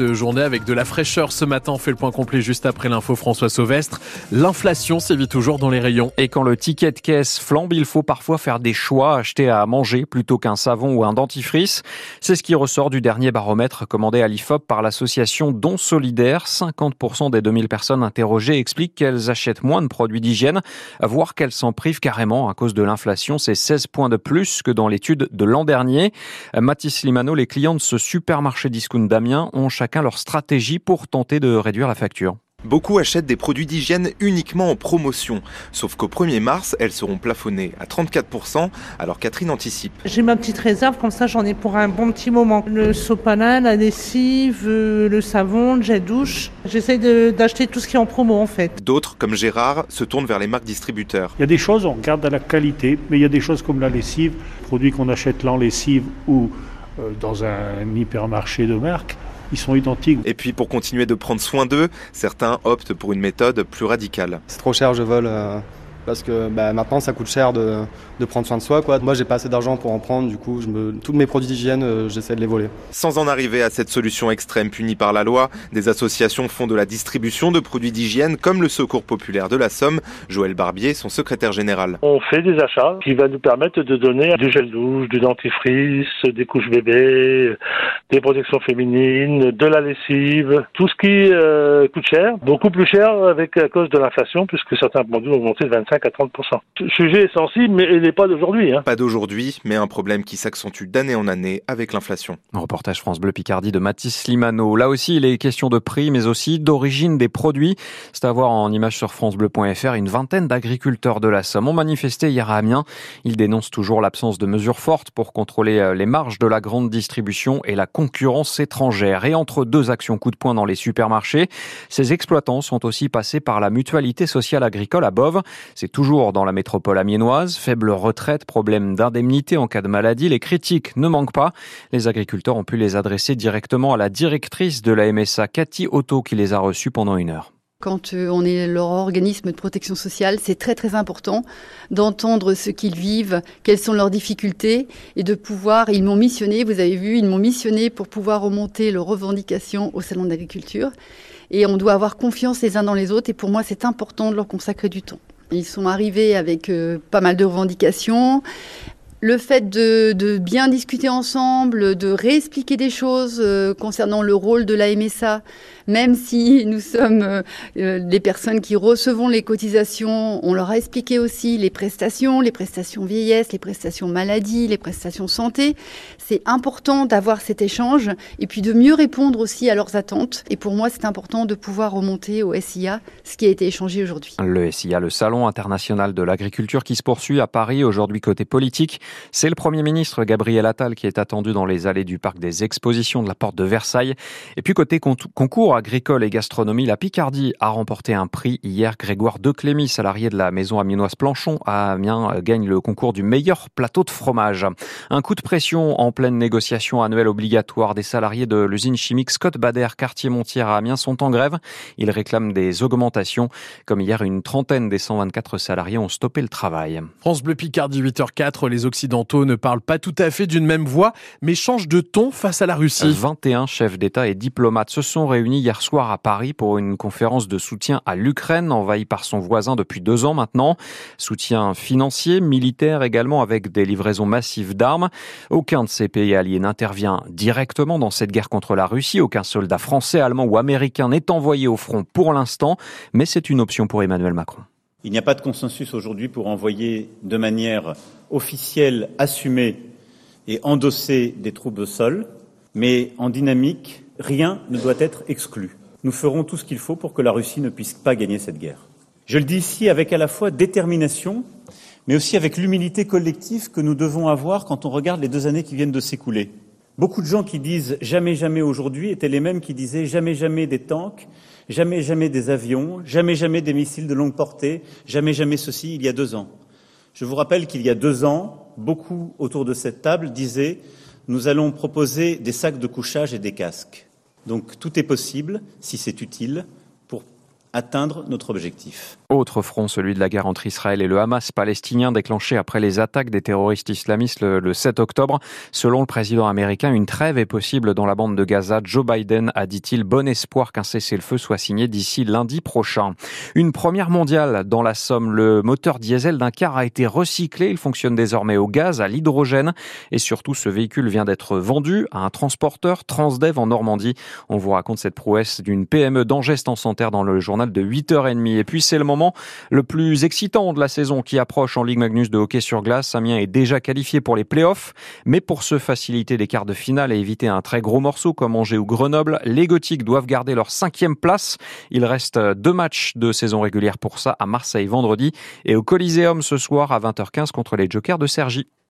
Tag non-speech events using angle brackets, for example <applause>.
journée avec de la fraîcheur ce matin. Fait le point complet juste après l'info François Sauvestre. L'inflation sévit toujours dans les rayons. Et quand le ticket de caisse flambe, il faut parfois faire des choix, acheter à manger plutôt qu'un savon ou un dentifrice. C'est ce qui ressort du dernier baromètre commandé à l'IFOP par l'association Don Solidaire. 50% des 2000 personnes interrogées expliquent qu'elles achètent moins de produits d'hygiène, voire qu'elles s'en privent carrément à cause de l'inflation. C'est 16 points de plus que dans l'étude de l'an dernier. Mathis Limano, les clients de ce supermarché discount d'Amiens ont chacun leur stratégie pour tenter de réduire la facture. Beaucoup achètent des produits d'hygiène uniquement en promotion, sauf qu'au 1er mars, elles seront plafonnées à 34%, alors Catherine anticipe. J'ai ma petite réserve, comme ça j'en ai pour un bon petit moment. Le sopalin, la lessive, euh, le savon, le jet douche. J'essaye d'acheter tout ce qui est en promo en fait. D'autres, comme Gérard, se tournent vers les marques distributeurs. Il y a des choses, on regarde à la qualité, mais il y a des choses comme la lessive, produits qu'on achète là en lessive ou euh, dans un hypermarché de marque ils sont identiques. Et puis pour continuer de prendre soin d'eux, certains optent pour une méthode plus radicale. C'est trop cher, je vole. Euh, parce que bah, maintenant ça coûte cher de, de, prendre soin de soi. Quoi. Moi j'ai pas assez d'argent pour en prendre, du coup je me, tous mes produits d'hygiène euh, j'essaie de les voler. Sans en arriver à cette solution extrême punie par la loi, des associations font de la distribution de produits d'hygiène comme le Secours populaire de la Somme. Joël Barbier, son secrétaire général. On fait des achats qui va nous permettre de donner du gel douche, du dentifrice, des couches bébés, des protections féminines, de la lessive, tout ce qui euh, coûte cher, beaucoup plus cher avec à cause de l'inflation puisque certains produits ont augmenté de 25 à 30 Le sujet est sensible, mais il n'est pas d'aujourd'hui. Hein. Pas d'aujourd'hui, mais un problème qui s'accentue d'année en année avec l'inflation. Reportage France Bleu Picardie de Mathis Limano. Là aussi, il est question de prix, mais aussi d'origine des produits. C'est à voir en image sur francebleu.fr. Une vingtaine d'agriculteurs de la Somme ont manifesté hier à Amiens. Ils dénoncent toujours l'absence de mesures fortes pour contrôler euh, les marges de la grande distribution et la concurrence étrangère. Et entre deux actions coup de poing dans les supermarchés, ces exploitants sont aussi passés par la mutualité sociale agricole à Bove. C'est toujours dans la métropole amiénoise. Faible retraite, problème d'indemnité en cas de maladie. Les critiques ne manquent pas. Les agriculteurs ont pu les adresser directement à la directrice de la MSA, Cathy Otto, qui les a reçus pendant une heure quand euh, on est leur organisme de protection sociale, c'est très très important d'entendre ce qu'ils vivent, quelles sont leurs difficultés et de pouvoir, ils m'ont missionné, vous avez vu, ils m'ont missionné pour pouvoir remonter leurs revendications au salon d'agriculture. Et on doit avoir confiance les uns dans les autres et pour moi c'est important de leur consacrer du temps. Ils sont arrivés avec euh, pas mal de revendications. Le fait de, bien discuter ensemble, de réexpliquer des choses euh, concernant le rôle de la MSA, même si <laughs> nous sommes euh, les personnes qui recevons les cotisations, on leur a expliqué aussi les prestations, les prestations vieillesse, les prestations maladie, les prestations santé. C'est important d'avoir cet échange et puis de mieux répondre aussi à leurs attentes. Et pour moi, c'est important de pouvoir remonter au SIA, ce qui a été échangé aujourd'hui. Le SIA, le Salon international de l'agriculture qui se poursuit à Paris aujourd'hui côté politique. C'est le Premier ministre Gabriel Attal qui est attendu dans les allées du parc des expositions de la porte de Versailles. Et puis côté concours agricole et gastronomie, la Picardie a remporté un prix hier. Grégoire Declémy, salarié de la maison aminoise Planchon à Amiens, gagne le concours du meilleur plateau de fromage. Un coup de pression en pleine négociation annuelle obligatoire des salariés de l'usine chimique Scott Bader, quartier Montière à Amiens, sont en grève. Ils réclament des augmentations. Comme hier, une trentaine des 124 salariés ont stoppé le travail. France Bleu Picardie 8h04, les Occidentaux ne parlent pas tout à fait d'une même voix, mais changent de ton face à la Russie. 21 chefs d'État et diplomates se sont réunis hier soir à Paris pour une conférence de soutien à l'Ukraine, envahie par son voisin depuis deux ans maintenant. Soutien financier, militaire également, avec des livraisons massives d'armes. Aucun de ces pays alliés n'intervient directement dans cette guerre contre la Russie. Aucun soldat français, allemand ou américain n'est envoyé au front pour l'instant, mais c'est une option pour Emmanuel Macron. Il n'y a pas de consensus aujourd'hui pour envoyer de manière officielle, assumée et endossée des troupes au sol, mais en dynamique, rien ne doit être exclu. Nous ferons tout ce qu'il faut pour que la Russie ne puisse pas gagner cette guerre. Je le dis ici avec à la fois détermination, mais aussi avec l'humilité collective que nous devons avoir quand on regarde les deux années qui viennent de s'écouler. Beaucoup de gens qui disent jamais jamais aujourd'hui étaient les mêmes qui disaient jamais jamais des tanks, jamais jamais des avions, jamais jamais des missiles de longue portée, jamais jamais ceci il y a deux ans. Je vous rappelle qu'il y a deux ans, beaucoup autour de cette table disaient nous allons proposer des sacs de couchage et des casques. Donc tout est possible si c'est utile atteindre notre objectif. Autre front, celui de la guerre entre Israël et le Hamas palestinien déclenché après les attaques des terroristes islamistes le, 7 octobre. Selon le président américain, une trêve est possible dans la bande de Gaza. Joe Biden a, dit-il, bon espoir qu'un cessez-le-feu soit signé d'ici lundi prochain. Une première mondiale dans la Somme. Le moteur diesel d'un car a été recyclé. Il fonctionne désormais au gaz, à l'hydrogène. Et surtout, ce véhicule vient d'être vendu à un transporteur Transdev en Normandie. On vous raconte cette prouesse d'une PME d'Angest en Santerre dans le journal de 8h30. Et puis, c'est le moment le plus excitant de la saison qui approche en Ligue Magnus de hockey sur glace. Samien est déjà qualifié pour les playoffs, mais pour se faciliter des quarts de finale et éviter un très gros morceau comme Angers ou Grenoble, les Gothiques doivent garder leur cinquième place. Il reste deux matchs de saison régulière pour ça à Marseille vendredi et au Coliseum ce soir à 20h15 contre les Jokers de Sergi.